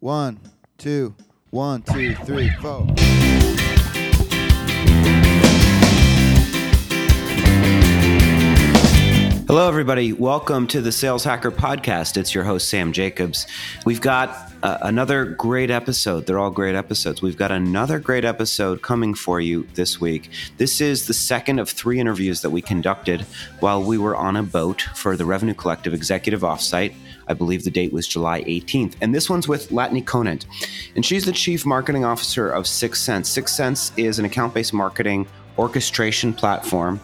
One, two, one, two, three, four. Hello, everybody. Welcome to the Sales Hacker Podcast. It's your host, Sam Jacobs. We've got uh, another great episode. They're all great episodes. We've got another great episode coming for you this week. This is the second of three interviews that we conducted while we were on a boat for the Revenue Collective Executive Offsite. I believe the date was July 18th. And this one's with Latane Conant. And she's the Chief Marketing Officer of 6sense. Six Sense is an account based marketing orchestration platform,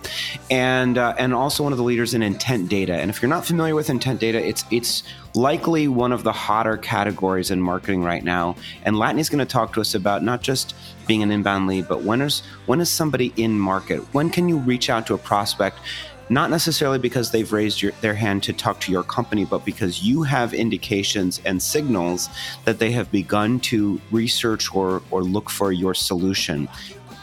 and uh, and also one of the leaders in intent data. And if you're not familiar with intent data, it's it's likely one of the hotter categories in marketing right now. And Latane's going to talk to us about not just being an inbound lead, but when is when is somebody in market? When can you reach out to a prospect? Not necessarily because they've raised your, their hand to talk to your company, but because you have indications and signals that they have begun to research or, or look for your solution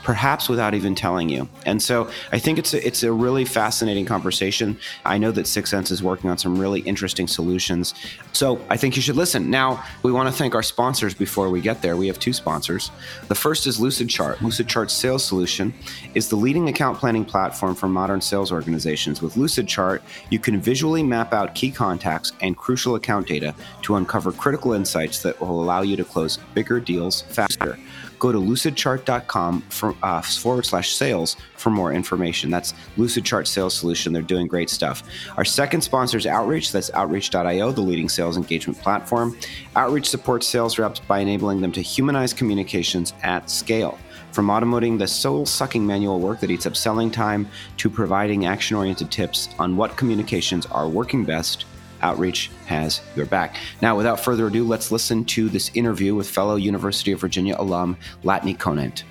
perhaps without even telling you. And so I think it's a, it's a really fascinating conversation. I know that 6sense is working on some really interesting solutions. So I think you should listen. Now, we want to thank our sponsors before we get there. We have two sponsors. The first is Lucidchart. Lucidchart's sales solution is the leading account planning platform for modern sales organizations. With Lucidchart, you can visually map out key contacts and crucial account data to uncover critical insights that will allow you to close bigger deals faster go to lucidchart.com for, uh, forward slash sales for more information. That's Lucidchart Sales Solution. They're doing great stuff. Our second sponsor is Outreach. That's Outreach.io, the leading sales engagement platform. Outreach supports sales reps by enabling them to humanize communications at scale. From automating the soul sucking manual work that eats up selling time to providing action oriented tips on what communications are working best Outreach has your back. Now, without further ado, let's listen to this interview with fellow University of Virginia alum Latane Conant.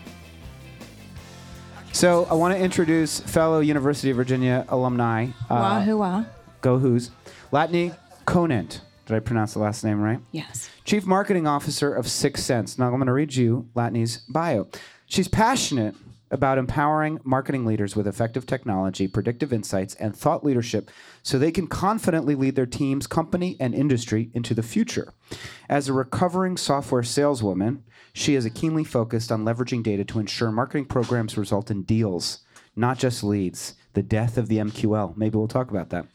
So, I want to introduce fellow University of Virginia alumni. Uh, Wahoo wah. Go Hoos. Latane Conant. Did I pronounce the last name right? Yes. Chief Marketing Officer of 6sense. Now, I'm going to read you Latane's bio. She's passionate about empowering marketing leaders with effective technology, predictive insights, and thought leadership so they can confidently lead their teams, company, and industry into the future. As a recovering software saleswoman, she is keenly focused on leveraging data to ensure marketing programs result in deals, not just leads. The death of the MQL. Maybe we'll talk about that.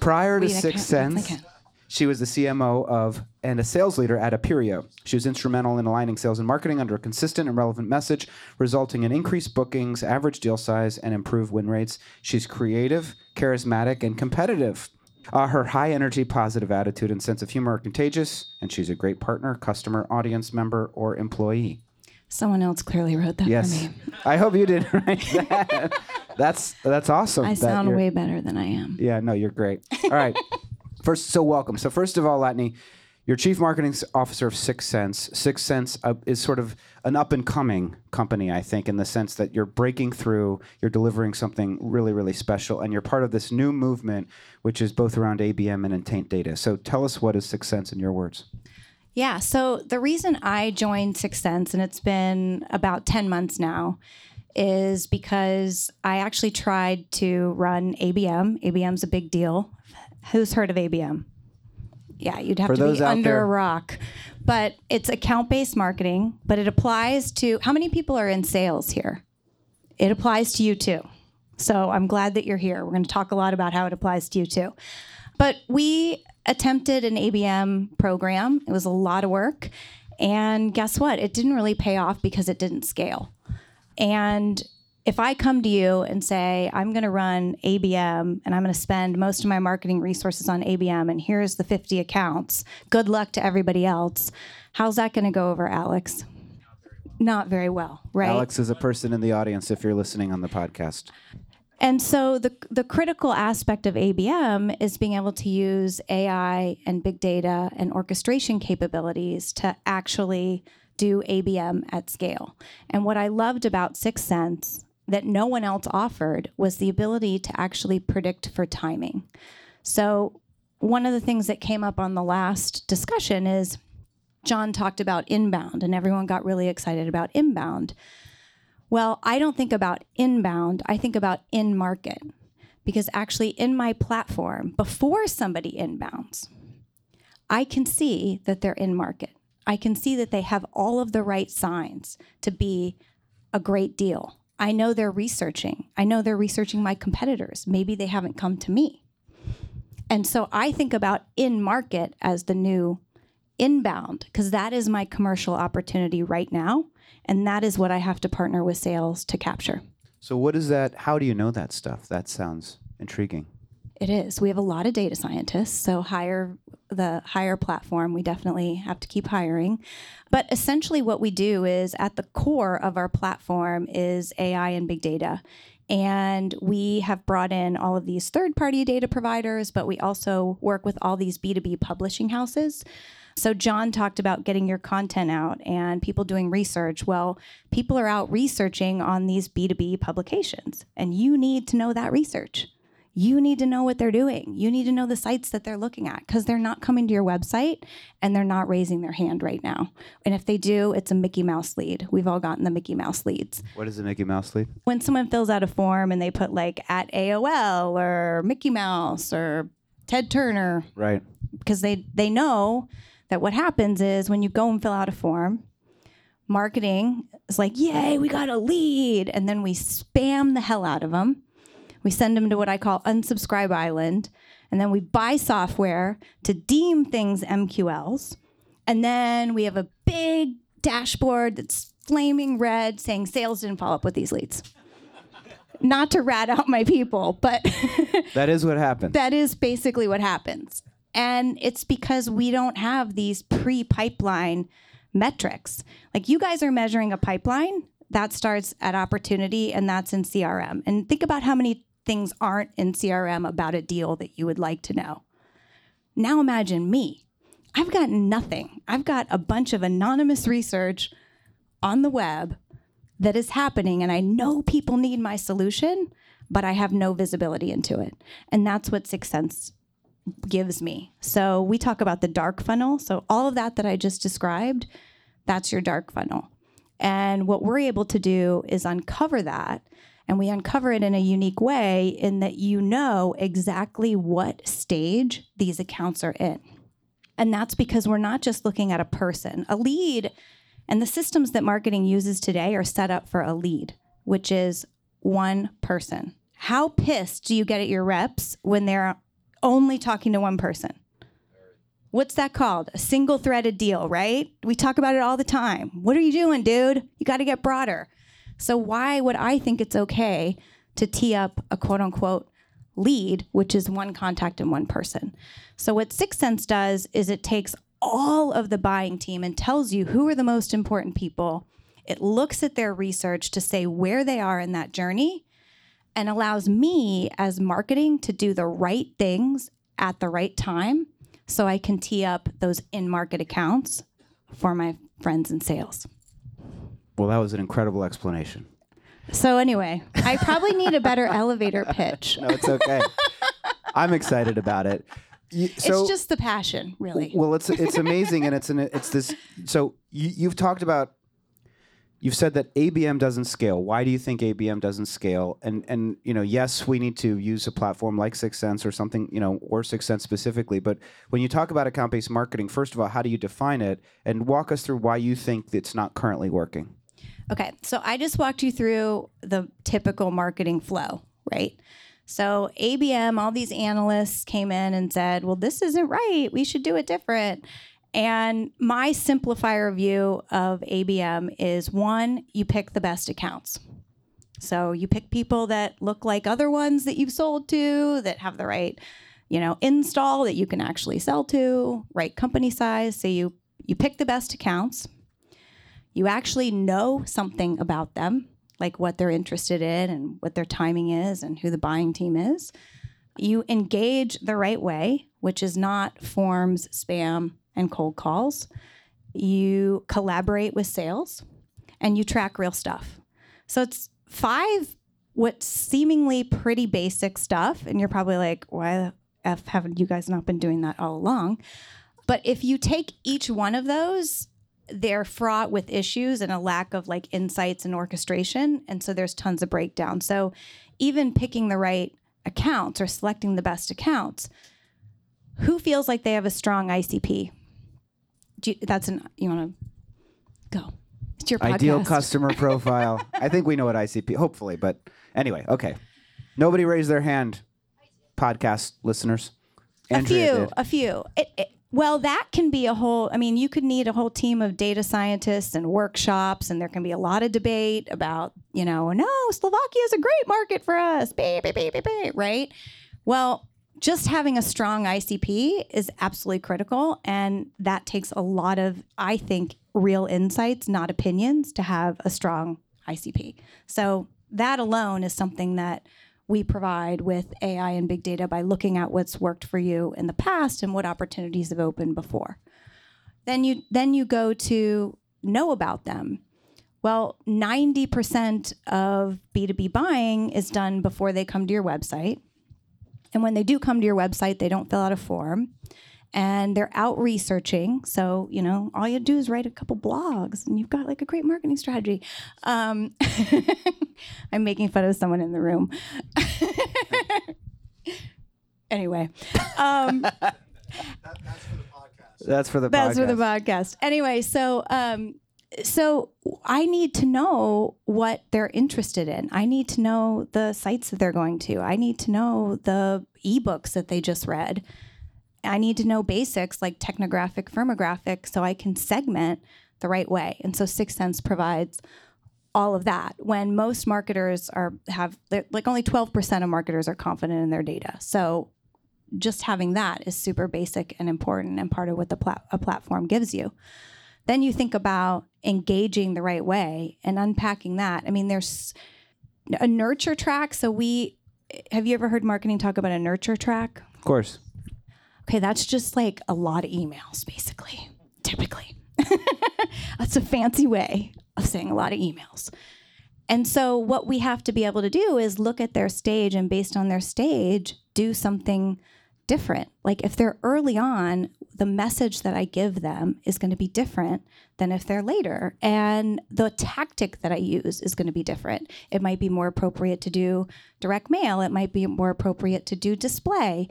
Prior to Wait, 6sense, she was the CMO of and a sales leader at Aprimo. She was instrumental in aligning sales and marketing under a consistent and relevant message, resulting in increased bookings, average deal size, and improved win rates. She's creative, charismatic, and competitive. Uh, her high energy, positive attitude, and sense of humor are contagious, and she's a great partner, customer, audience member, or employee. Someone else clearly wrote that yes. for me. I hope you didn't write that. that's that's awesome. I sound way better than I am. Yeah, no, you're great. All right. First, so welcome. So first of all, Latane, you're chief marketing officer of 6sense. Six Sense uh, is sort of an up and coming company, I think, in the sense that you're breaking through, you're delivering something really, really special, and you're part of this new movement, which is both around ABM and intent data. So tell us what is 6sense in your words. Yeah. So the reason I joined 6sense, and it's been about 10 months now, is because I actually tried to run ABM. ABM's a big deal Who's heard of ABM? Yeah, you'd have For to be under there. a rock. But it's account based marketing, but it applies to how many people are in sales here? It applies to you too. So I'm glad that you're here. We're going to talk a lot about how it applies to you too. But we attempted an ABM program, it was a lot of work. And guess what? It didn't really pay off because it didn't scale. And if I come to you and say, I'm going to run ABM and I'm going to spend most of my marketing resources on ABM, and here's the 50 accounts, good luck to everybody else, how's that going to go over, Alex? Not very well, right? Alex is a person in the audience if you're listening on the podcast. And so the the critical aspect of ABM is being able to use AI and big data and orchestration capabilities to actually do ABM at scale. And what I loved about 6sense that no one else offered was the ability to actually predict for timing. So, one of the things that came up on the last discussion is John talked about inbound, and everyone got really excited about inbound. Well, I don't think about inbound, I think about in market. Because actually, in my platform, before somebody inbounds, I can see that they're in market. I can see that they have all of the right signs to be a great deal. I know they're researching. I know they're researching my competitors. Maybe they haven't come to me. And so I think about in market as the new inbound because that is my commercial opportunity right now. And that is what I have to partner with sales to capture. So what is that? How do you know that stuff? That sounds intriguing. It is. We have a lot of data scientists, so hire the hire platform. We definitely have to keep hiring. But essentially what we do is at the core of our platform is AI and big data. And we have brought in all of these third party data providers, but we also work with all these B2B publishing houses. So, John talked about getting your content out and people doing research. Well, people are out researching on these B2B publications, and you need to know that research. You need to know what they're doing. You need to know the sites that they're looking at because they're not coming to your website and they're not raising their hand right now. And if they do, it's a Mickey Mouse lead. We've all gotten the Mickey Mouse leads. What is a Mickey Mouse lead? When someone fills out a form and they put like at AOL or Mickey Mouse or Ted Turner, Right. because they they know that what happens is when you go and fill out a form marketing is like yay we got a lead and then we spam the hell out of them we send them to what i call unsubscribe island and then we buy software to deem things mqls and then we have a big dashboard that's flaming red saying sales didn't follow up with these leads not to rat out my people but That is what happens. that is basically what happens. And it's because we don't have these pre pipeline metrics. Like you guys are measuring a pipeline that starts at opportunity and that's in CRM. And think about how many things aren't in CRM about a deal that you would like to know. Now imagine me. I've got nothing. I've got a bunch of anonymous research on the web that is happening and I know people need my solution, but I have no visibility into it. And that's what 6sense gives me. So we talk about the dark funnel. So all of that that I just described, that's your dark funnel. And what we're able to do is uncover that. And we uncover it in a unique way in that you know exactly what stage these accounts are in. And that's because we're not just looking at a person. A lead and the systems that marketing uses today are set up for a lead, which is one person. How pissed do you get at your reps when they're only talking to one person? What's that called? A single threaded deal, right? We talk about it all the time. What are you doing, dude? You got to get broader. So, why would I think it's okay to tee up a quote unquote lead, which is one contact and one person? So, what 6sense does is it takes all of the buying team and tells you who are the most important people. It looks at their research to say where they are in that journey and allows me as marketing to do the right things at the right time so I can tee up those in market accounts for my friends in sales. Well, that was an incredible explanation. So, anyway, I probably need a better elevator pitch. No, it's okay. I'm excited about it. You- so- it's just the passion, really. Well, it's it's amazing, and it's an it's this. So you, you've talked about, you've said that ABM doesn't scale. Why do you think ABM doesn't scale? And and you know, yes, we need to use a platform like 6sense or something, you know, or 6sense specifically. But when you talk about account based marketing, first of all, how do you define it? And walk us through why you think it's not currently working. Okay, so I just walked you through the typical marketing flow, right? So ABM, all these analysts came in and said, well, this isn't right. We should do it different. And my simplifier view of ABM is one, you pick the best accounts. So you pick people that look like other ones that you've sold to, that have the right, you know, install that you can actually sell to, right company size. So you you pick the best accounts you actually know something about them, like what they're interested in and what their timing is and who the buying team is. You engage the right way, which is not forms, spam, and cold calls. You collaborate with sales and you track real stuff. So it's five what seemingly pretty basic stuff. And you're probably like, why F haven't you guys not been doing that all along? But if you take each one of those they're fraught with issues and a lack of like insights and orchestration and so there's tons of breakdown so even picking the right accounts or selecting the best accounts who feels like they have a strong icp do you, that's an you want to go. It's your podcast. Ideal customer profile. I think we know what ICP. Hopefully, but anyway, okay. Nobody raised their hand. Podcast listeners. A few, did. a few. It, it, well, that can be a whole. I mean, you could need a whole team of data scientists and workshops, and there can be a lot of debate about, you know, no, Slovakia is a great market for us, beep, beep, beep, right? Well, just having a strong ICP is absolutely critical, and that takes a lot of, I think, real insights, not opinions, to have a strong ICP. So that alone is something that we provide with AI and big data by looking at what's worked for you in the past and what opportunities have opened before. Then you then you go to know about them. Well, 90% of B2B buying is done before they come to your website. And when they do come to your website, they don't fill out a form and they're out researching. So, you know, all you do is write a couple blogs and you've got like a great marketing strategy. Um, I'm making fun of someone in the room. anyway, um, That's for the podcast. that's for the podcast. for the podcast. Anyway, so um, so I need to know what they're interested in. I need to know the sites that they're going to. I need to know the ebooks that they just read. I need to know basics like technographic, firmographic, so I can segment the right way. And so 6sense provides all of that. When most marketers are have like only twelve percent of marketers are confident in their data. So just having that is super basic and important and part of what the plat- a platform gives you. Then you think about engaging the right way and unpacking that. I mean, there's a nurture track. So we have you ever heard marketing talk about a nurture track? Of course. Okay, that's just like a lot of emails, basically, typically. that's a fancy way of saying a lot of emails. And so, what we have to be able to do is look at their stage and, based on their stage, do something different. Like, if they're early on, the message that I give them is going to be different than if they're later. And the tactic that I use is going to be different. It might be more appropriate to do direct mail, it might be more appropriate to do display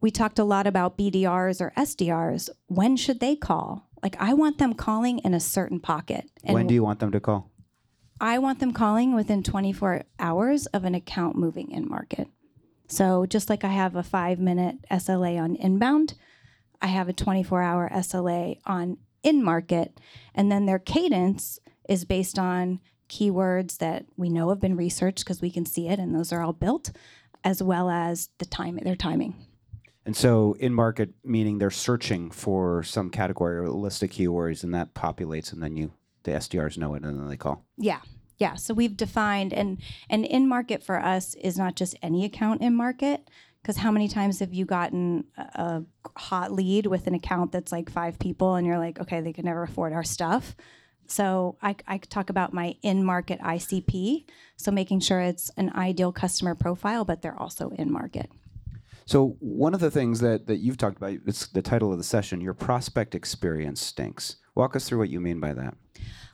we talked a lot about BDRs or SDRs. When should they call? Like, I want them calling in a certain pocket. And when do you want them to call? I want them calling within 24 hours of an account moving in market. So, just like I have a five minute SLA on inbound, I have a 24 hour SLA on in market. And then their cadence is based on keywords that we know have been researched because we can see it, and those are all built, as well as the time, their timing. And so in market meaning they're searching for some category or list of keywords and that populates and then you the SDRs know it and then they call. Yeah. Yeah. So we've defined and and in market for us is not just any account in market. Because how many times have you gotten a, a hot lead with an account that's like five people and you're like, okay, they can never afford our stuff. So I, I talk about my in market ICP. So making sure it's an ideal customer profile, but they're also in market. So one of the things that, that you've talked about, it's the title of the session, your prospect experience stinks. Walk us through what you mean by that.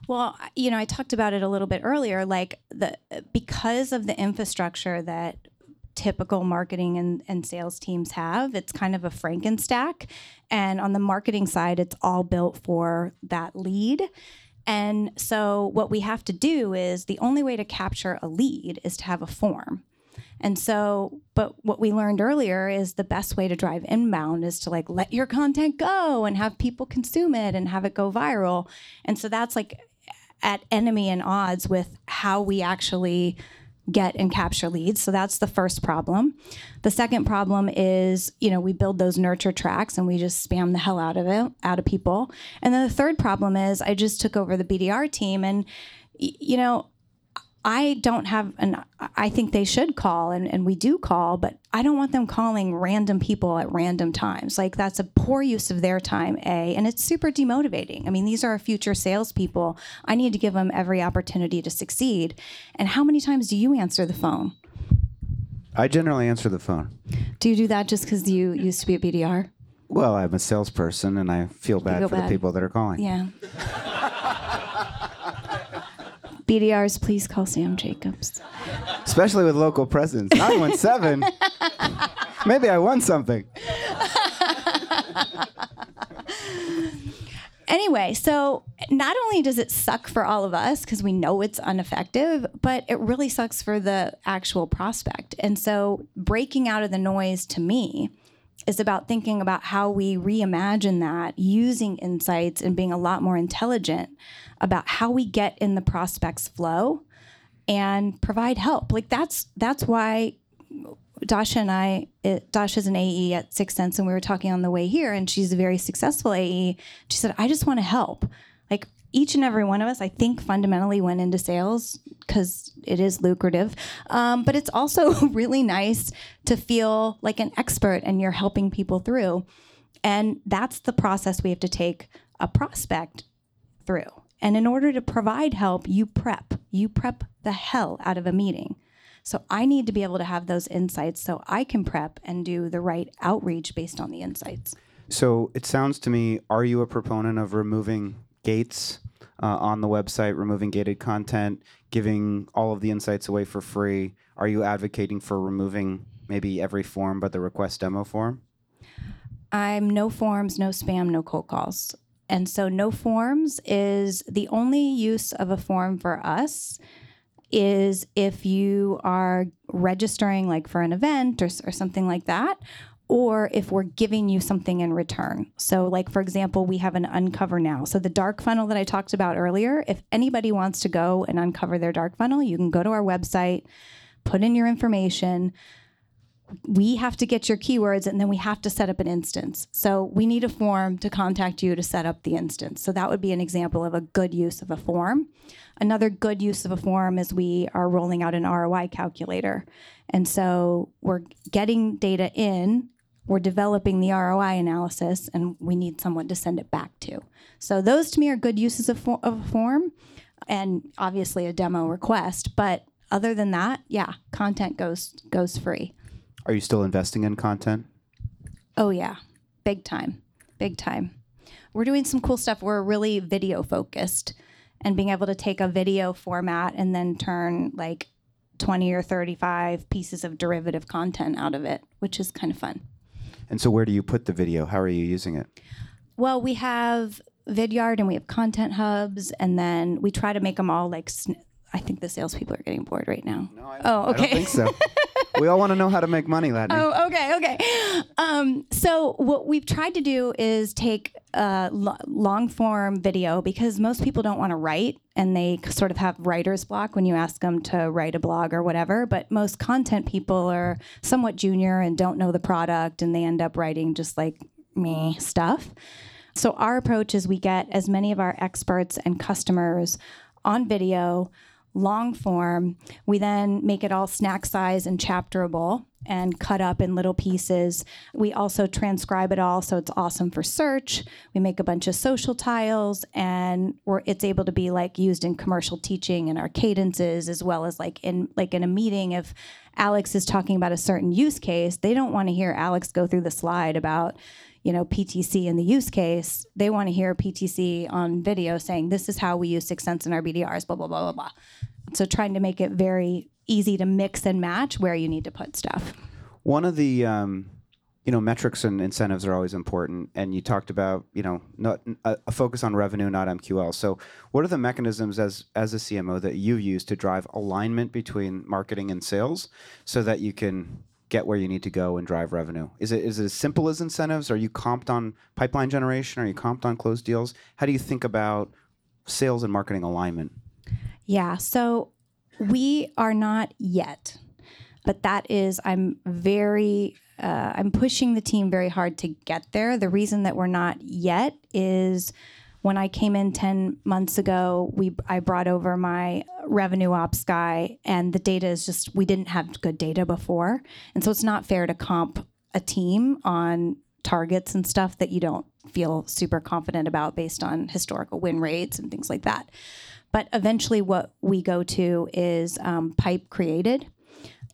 Well, you know, I talked about it a little bit earlier. Like the because of the infrastructure that typical marketing and, and sales teams have, it's kind of a Frankenstack. And on the marketing side, it's all built for that lead. And so what we have to do is the only way to capture a lead is to have a form. And so, but what we learned earlier is the best way to drive inbound is to like let your content go and have people consume it and have it go viral. And so that's like at enemy and odds with how we actually get and capture leads. So that's the first problem. The second problem is, you know, we build those nurture tracks and we just spam the hell out of it, out of people. And then the third problem is I just took over the BDR team and you know, I don't have an I think they should call and, and we do call, but I don't want them calling random people at random times. Like that's a poor use of their time, A, and it's super demotivating. I mean, these are our future salespeople. I need to give them every opportunity to succeed. And how many times do you answer the phone? I generally answer the phone. Do you do that just because you used to be a BDR? Well, I'm a salesperson and I feel bad for bad. the people that are calling. Yeah. BDRs, please call Sam Jacobs. Especially with local presence. 917. Maybe I won something. anyway, so not only does it suck for all of us because we know it's ineffective, but it really sucks for the actual prospect. And so breaking out of the noise to me is about thinking about how we reimagine that using insights and being a lot more intelligent about how we get in the prospect's flow and provide help. Like that's that's why Dasha and I, eh, it, Dasha's an AE at 6sense, and we were talking on the way here, and she's a very successful AE. She said, I just want to help. Like each and every one of us, I think fundamentally went into sales because it is lucrative. Um, but it's also really nice to feel like an expert and you're helping people through. And that's the process we have to take a prospect through. And in order to provide help, you prep. You prep the hell out of a meeting. So I need to be able to have those insights so I can prep and do the right outreach based on the insights. So it sounds to me, are you a proponent of removing gates uh, on the website, removing gated content, giving all of the insights away for free? Are you advocating for removing maybe every form but the request demo form? I'm no forms, no spam, no cold calls. And so, no forms is the only use of a form for us is if you are registering like for an event or, or something like that or if we're giving you something in return. So, like for example, we have an uncover now. So, the dark funnel that I talked about earlier, if anybody wants to go and uncover their dark funnel, you can go to our website, put in your information. We have to get your keywords and then we have to set up an instance. So, we need a form to contact you to set up the instance. So, that would be an example of a good use of a form. Another good use of a form is we are rolling out an ROI calculator. And so, we're getting data in we're developing the ROI analysis and we need someone to send it back to. So those to me are good uses of, of a form and obviously a demo request, but other than that, yeah, content goes goes free. Are you still investing in content? Oh yeah. Big time. Big time. We're doing some cool stuff. We're really video focused and being able to take a video format and then turn like 20 or 35 pieces of derivative content out of it, which is kind of fun. And so, where do you put the video? How are you using it? Well, we have Vidyard and we have Content Hubs, and then we try to make them all like. Sn- I think the salespeople are getting bored right now. No, I, oh, okay. I don't think so. we all want to know how to make money, Latane. Oh, okay, okay. Um, so what we've tried to do is take a lo- long form video because most people don't want to write and they sort of have writer's block when you ask them to write a blog or whatever. But most content people are somewhat junior and don't know the product and they end up writing just like me stuff. So our approach is we get as many of our experts and customers on video long form. We then make it all snack size and chapterable and cut up in little pieces. We also transcribe it all so it's awesome for search. We make a bunch of social tiles and it's able to be like used in commercial teaching and our cadences as well as like in like in a meeting if Alex is talking about a certain use case, they don't want to hear Alex go through the slide about you know PTC in the use case, they want to hear PTC on video saying this is how we use 6sense in our BDRs, blah blah blah blah blah. So trying to make it very easy to mix and match where you need to put stuff. One of the um, you know metrics and incentives are always important, and you talked about you know not a, a, focus on revenue, not MQL. So what are the mechanisms as as a CMO that you use to drive alignment between marketing and sales, so that you can get where you need to go and drive revenue? Is it is it as simple as incentives? Are you comped on pipeline generation? Are you comped on closed deals? How do you think about sales and marketing alignment? Yeah, so we are not yet, but that is I'm very uh, I'm pushing the team very hard to get there. The reason that we're not yet is when I came in 10 months ago, we I brought over my revenue ops guy and the data is just we didn't have good data before. And so it's not fair to comp a team on targets and stuff that you don't feel super confident about based on historical win rates and things like that. But eventually, what we go to is um, pipe created.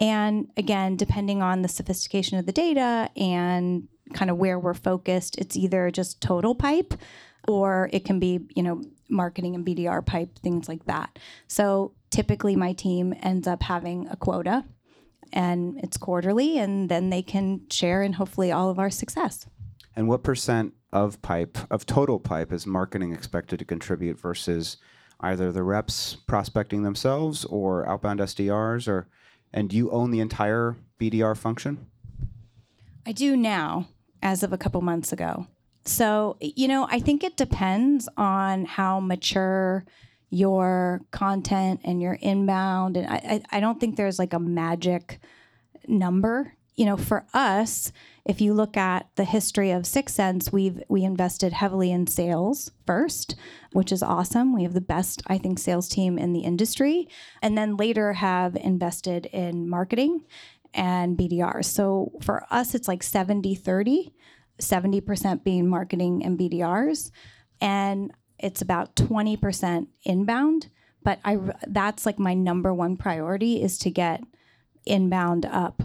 And again, depending on the sophistication of the data and kind of where we're focused, it's either just total pipe or it can be, you know, marketing and BDR pipe, things like that. So typically my team ends up having a quota and it's quarterly and then they can share in hopefully all of our success. And what percent of pipe of total pipe is marketing expected to contribute versus either the reps prospecting themselves or outbound SDRs or and do you own the entire BDR function? I do now, as of a couple months ago. So, you know, I think it depends on how mature your content and your inbound. And I, I, I don't think there's like a magic number. You know, for us, if you look at the history of 6sense, we've we invested heavily in sales first, which is awesome. We have the best, I think, sales team in the industry, and then later have invested in marketing and BDR. So for us, it's like 70 30, 70% being marketing and BDRs. And it's about 20% inbound. But I, that's like my number one priority is to get inbound up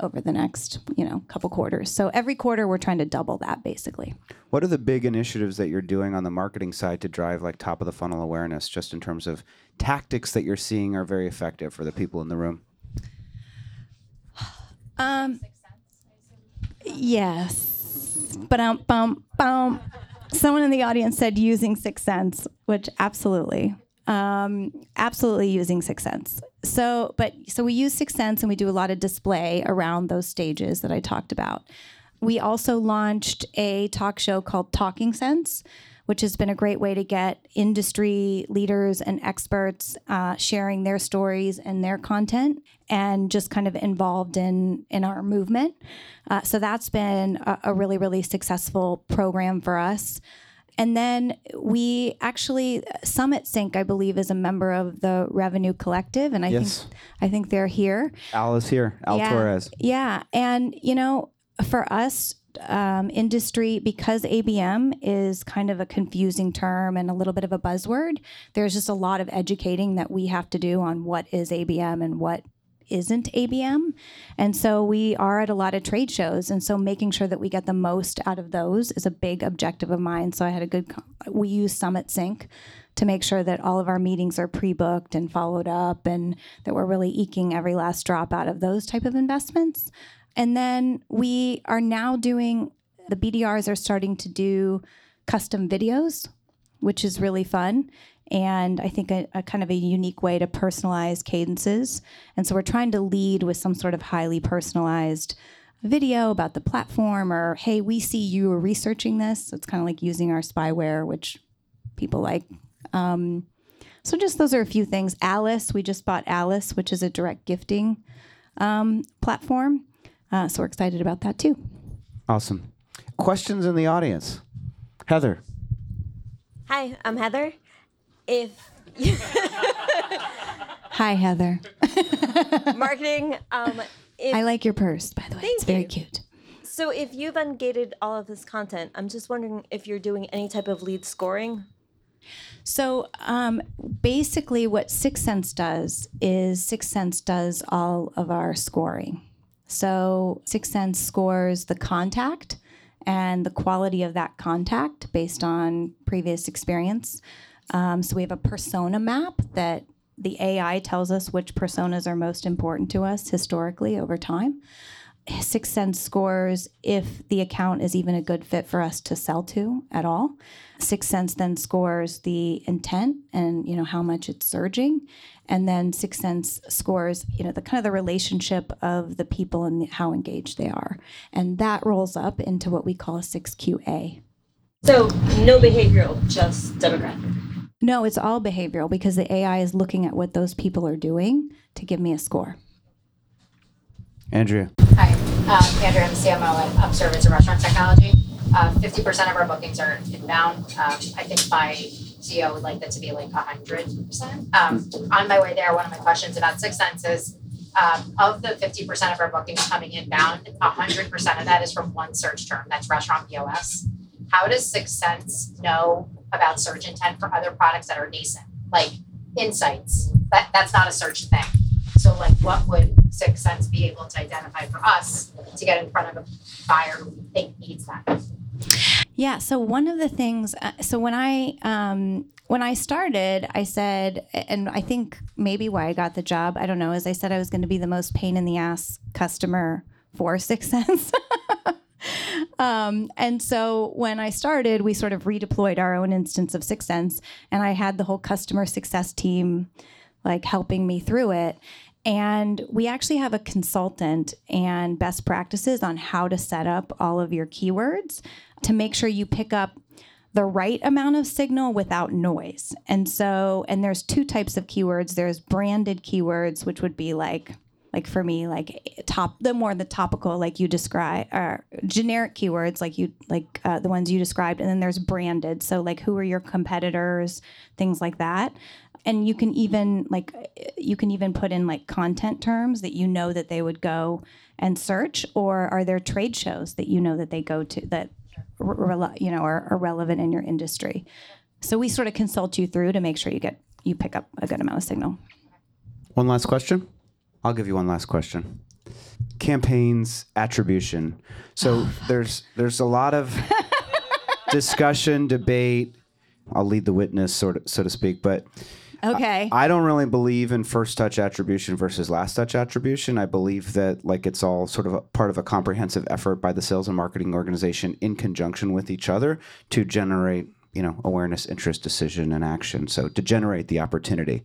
over the next, you know, couple quarters. So every quarter we're trying to double that basically. What are the big initiatives that you're doing on the marketing side to drive like top of the funnel awareness just in terms of tactics that you're seeing are very effective for the people in the room? Um, yes. But um, bum, bum. Someone in the audience said using 6sense, which absolutely, um, absolutely using 6sense. So, but so we use 6sense and we do a lot of display around those stages that I talked about. We also launched a talk show called Talking Sense, which has been a great way to get industry leaders and experts uh, sharing their stories and their content and just kind of involved in in our movement. Uh, so that's been a, a really really successful program for us. And then we actually Summit Sync, I believe, is a member of the Revenue Collective, and I Yes. think I think they're here. Al is here, Al yeah, Torres. Yeah, and you know, for us, um, industry because ABM is kind of a confusing term and a little bit of a buzzword. There's just a lot of educating that we have to do on what is ABM and what isn't ABM. And so we are at a lot of trade shows. And so making sure that we get the most out of those is a big objective of mine. So I had a good, we use Summit Sync to make sure that all of our meetings are pre-booked and followed up and that we're really eking every last drop out of those type of investments. And then we are now doing the BDRs are starting to do custom videos, which is really fun. And I think a, a kind of a unique way to personalize cadences. And so we're trying to lead with some sort of highly personalized video about the platform or, hey, we see you are researching this. So it's kind of like using our spyware, which people like. Um, so just those are a few things. Alice, we just bought Alice, which is a direct gifting um, platform. Uh, so we're excited about that too. Awesome. Questions in the audience? Heather. Hi, I'm Heather. If Hi, Heather. marketing, um, if, I like your purse, by the way. it's very you. cute. so if you've ungated all of this content, I'm just wondering if you're doing any type of lead scoring. So um, basically, what 6sense does is 6sense does all of our scoring. So 6sense scores the contact and the quality of that contact based on previous experience. Um, so we have a persona map that the AI tells us which personas are most important to us historically over time. 6sense scores if the account is even a good fit for us to sell to at all. 6sense then scores the intent and you know how much it's surging, and then 6sense scores you know the kind of the relationship of the people and how engaged they are, and that rolls up into what we call a six QA. So no behavioral, just demographic. No, it's all behavioral because the AI is looking at what those people are doing to give me a score. Andrea. Hi, um, Andrea, I'm CMO at Upservice and Restaurant Technology. Uh, 50% of our bookings are inbound. Um, I think my CEO would like that to be like 100%. Um, on my way there, one of my questions about 6sense is um, of the 50% of our bookings coming inbound, 100% of that is from one search term, that's restaurant POS. How does 6sense know about search intent for other products that are nascent, like insights? That, that's not a search thing. So, like, what would 6sense be able to identify for us to get in front of a buyer who we think needs that? Yeah. So one of the things, uh, so when I um, when I started, I said, and I think maybe why I got the job, I don't know, is I said I was going to be the most pain in the ass customer for 6sense. Um, and so when I started, we sort of redeployed our own instance of 6sense, and I had the whole customer success team like helping me through it. And we actually have a consultant and best practices on how to set up all of your keywords to make sure you pick up the right amount of signal without noise. And so, and there's two types of keywords. There's branded keywords, which would be like, like for me, like top, the more the topical, like you describe, or generic keywords, like you, like uh, the ones you described. And then there's branded. So like, who are your competitors, things like that. And you can even like, you can even put in like content terms that you know that they would go and search, or are there trade shows that you know that they go to that rele- you know are, are relevant in your industry. So we sort of consult you through to make sure you get you pick up a good amount of signal. One last question. I'll give you one last question. Campaigns attribution. So there's there's a lot of discussion, debate. I'll lead the witness, sort of, so to speak. But Okay. I don't really believe in first touch attribution versus last touch attribution. I believe that like it's all sort of a part of a comprehensive effort by the sales and marketing organization in conjunction with each other to generate, you know, awareness, interest, decision, and action. So to generate the opportunity.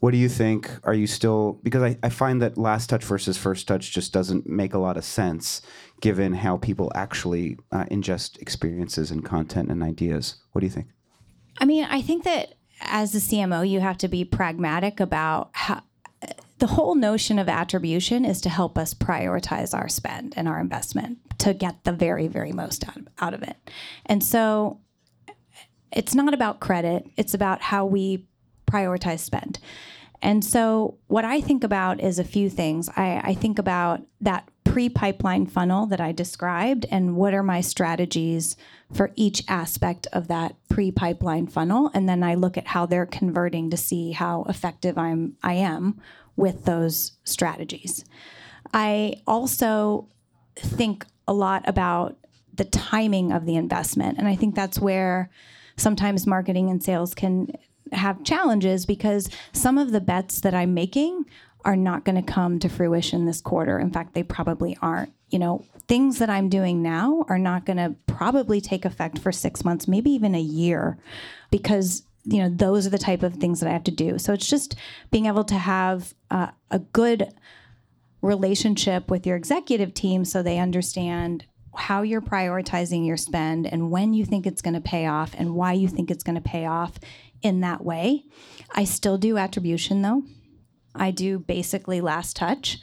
What do you think? Are you still because I, I find that last touch versus first touch just doesn't make a lot of sense given how people actually uh, ingest experiences and content and ideas. What do you think? I mean, I think that as a CMO, you have to be pragmatic about how the whole notion of attribution is to help us prioritize our spend and our investment to get the very, very most out of, out of it. And so it's not about credit, it's about how we prioritize spend. And so, what I think about is a few things. I, I think about that pre pipeline funnel that I described and what are my strategies for each aspect of that pre pipeline funnel. And then I look at how they're converting to see how effective I'm, I am with those strategies. I also think a lot about the timing of the investment. And I think that's where sometimes marketing and sales can have challenges because some of the bets that I'm making are not going to come to fruition this quarter. In fact, they probably aren't. You know, things that I'm doing now are not going to probably take effect for six months, maybe even a year, because you know those are the type of things that I have to do. So it's just being able to have uh, a good relationship with your executive team so they understand how you're prioritizing your spend and when you think it's going to pay off and why you think it's going to pay off in that way. I still do attribution though. I do basically last touch.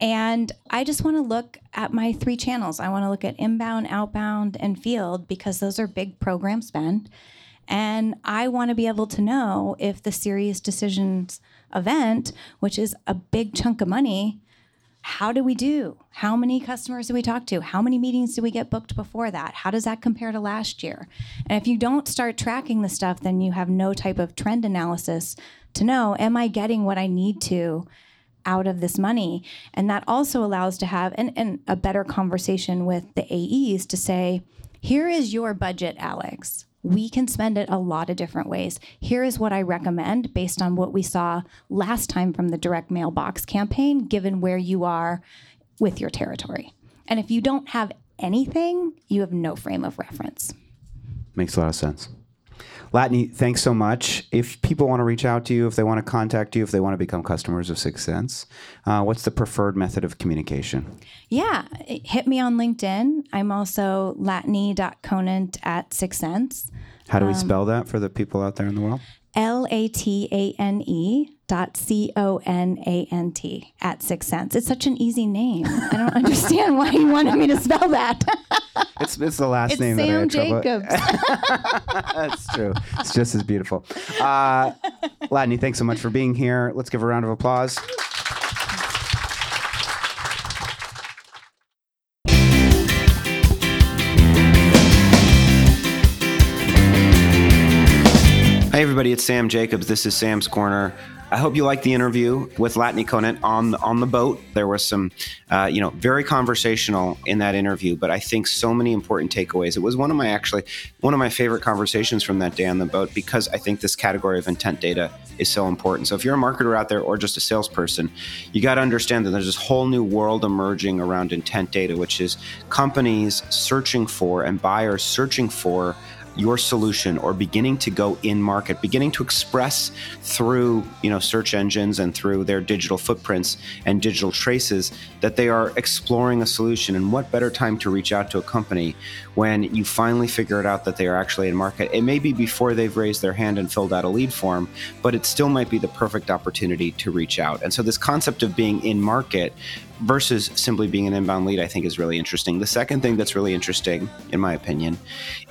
And I just want to look at my three channels. I want to look at inbound, outbound, and field because those are big program spend. And I want to be able to know if the SiriusDecisions event, which is a big chunk of money, how do we do? How many customers do we talk to? How many meetings do we get booked before that? How does that compare to last year? And if you don't start tracking the stuff, then you have no type of trend analysis to know, am I getting what I need to out of this money? And that also allows to have and, and a better conversation with the AEs to say, here is your budget, Alex we can spend it a lot of different ways. Here is what I recommend based on what we saw last time from the direct mailbox campaign, given where you are with your territory. And if you don't have anything, you have no frame of reference. Makes a lot of sense. Latane, thanks so much. If people want to reach out to you, if they want to contact you, if they want to become customers of 6sense, uh, what's the preferred method of communication? Yeah, hit me on LinkedIn. I'm also latane.conant at 6sense. How do we spell that for the people out there in the world? L A T A N E dot C O N A N T at 6sense. It's such an easy name. I don't understand why you wanted me to spell that. It's, it's the last it's name Sam that I had Jacobs. That's true. It's just as beautiful. Uh, Latane, thanks so much for being here. Let's give a round of applause. Hey, everybody, it's Sam Jacobs. This is Sam's Corner. I hope you liked the interview with Latane Conant on on the boat. There was some, uh, you know, very conversational in that interview, but I think so many important takeaways. It was one of my actually one of my favorite conversations from that day on the boat because I think this category of intent data is so important. So if you're a marketer out there or just a salesperson, you got to understand that there's this whole new world emerging around intent data, which is companies searching for and buyers searching for your solution or beginning to go in market, beginning to express through you know search engines and through their digital footprints and digital traces that they are exploring a solution. And what better time to reach out to a company when you finally figure it out that they are actually in market? It may be before they've raised their hand and filled out a lead form, but it still might be the perfect opportunity to reach out. And so this concept of being in market versus simply being an inbound lead, I think is really interesting. The second thing that's really interesting, in my opinion,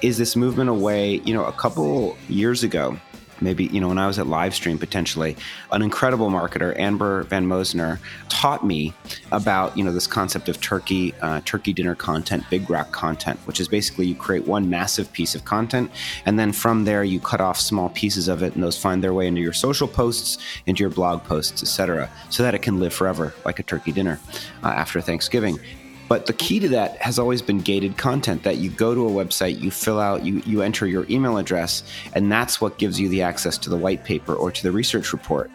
is this movement away. You know, a couple years ago, maybe you know when i was at livestream potentially an incredible marketer amber van mosner taught me about you know this concept of turkey uh, turkey dinner content big rock content which is basically you create one massive piece of content and then from there you cut off small pieces of it and those find their way into your social posts into your blog posts etc so that it can live forever like a turkey dinner uh, after thanksgiving but the key to that has always been gated content that you go to a website, you fill out, you, you enter your email address, and that's what gives you the access to the white paper or to the research report.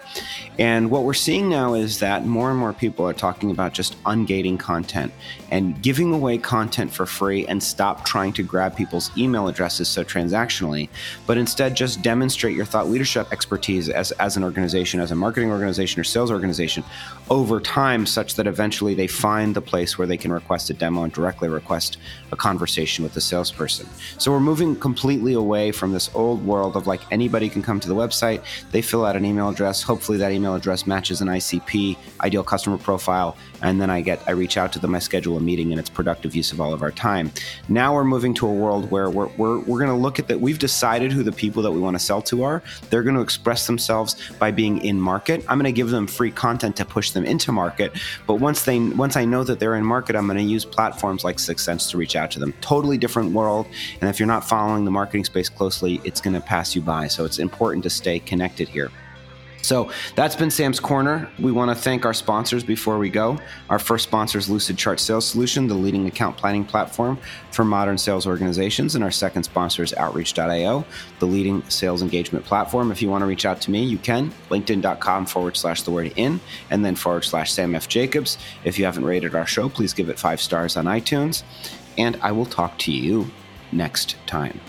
And what we're seeing now is that more and more people are talking about just ungating content and giving away content for free and stop trying to grab people's email addresses so transactionally, but instead just demonstrate your thought leadership expertise as, as an organization, as a marketing organization or sales organization over time, such that eventually they find the place where they can request a demo and directly request a conversation with the salesperson. So we're moving completely away from this old world of like anybody can come to the website, they fill out an email address, hopefully that email address matches an ICP, ideal customer profile, and then I get I reach out to them, I schedule a meeting, and it's productive use of all of our time. Now we're moving to a world where we're we're, we're going to look at that. We've decided who the people that we want to sell to are. They're going to express themselves by being in market. I'm going to give them free content to push them into market. But once they once I know that they're in market, I'm going to use platforms like 6sense to reach out to them. Totally different world. And if you're not following the marketing space closely, it's going to pass you by. So it's important to stay connected here. So that's been Sam's Corner. We want to thank our sponsors before we go. Our first sponsor is Lucidchart Sales Solution, the leading account planning platform for modern sales organizations. And our second sponsor is Outreach.io, the leading sales engagement platform. If you want to reach out to me, you can. LinkedIn.com forward slash the word in and then forward slash Sam F. Jacobs. If you haven't rated our show, please give it five stars on iTunes. And I will talk to you next time.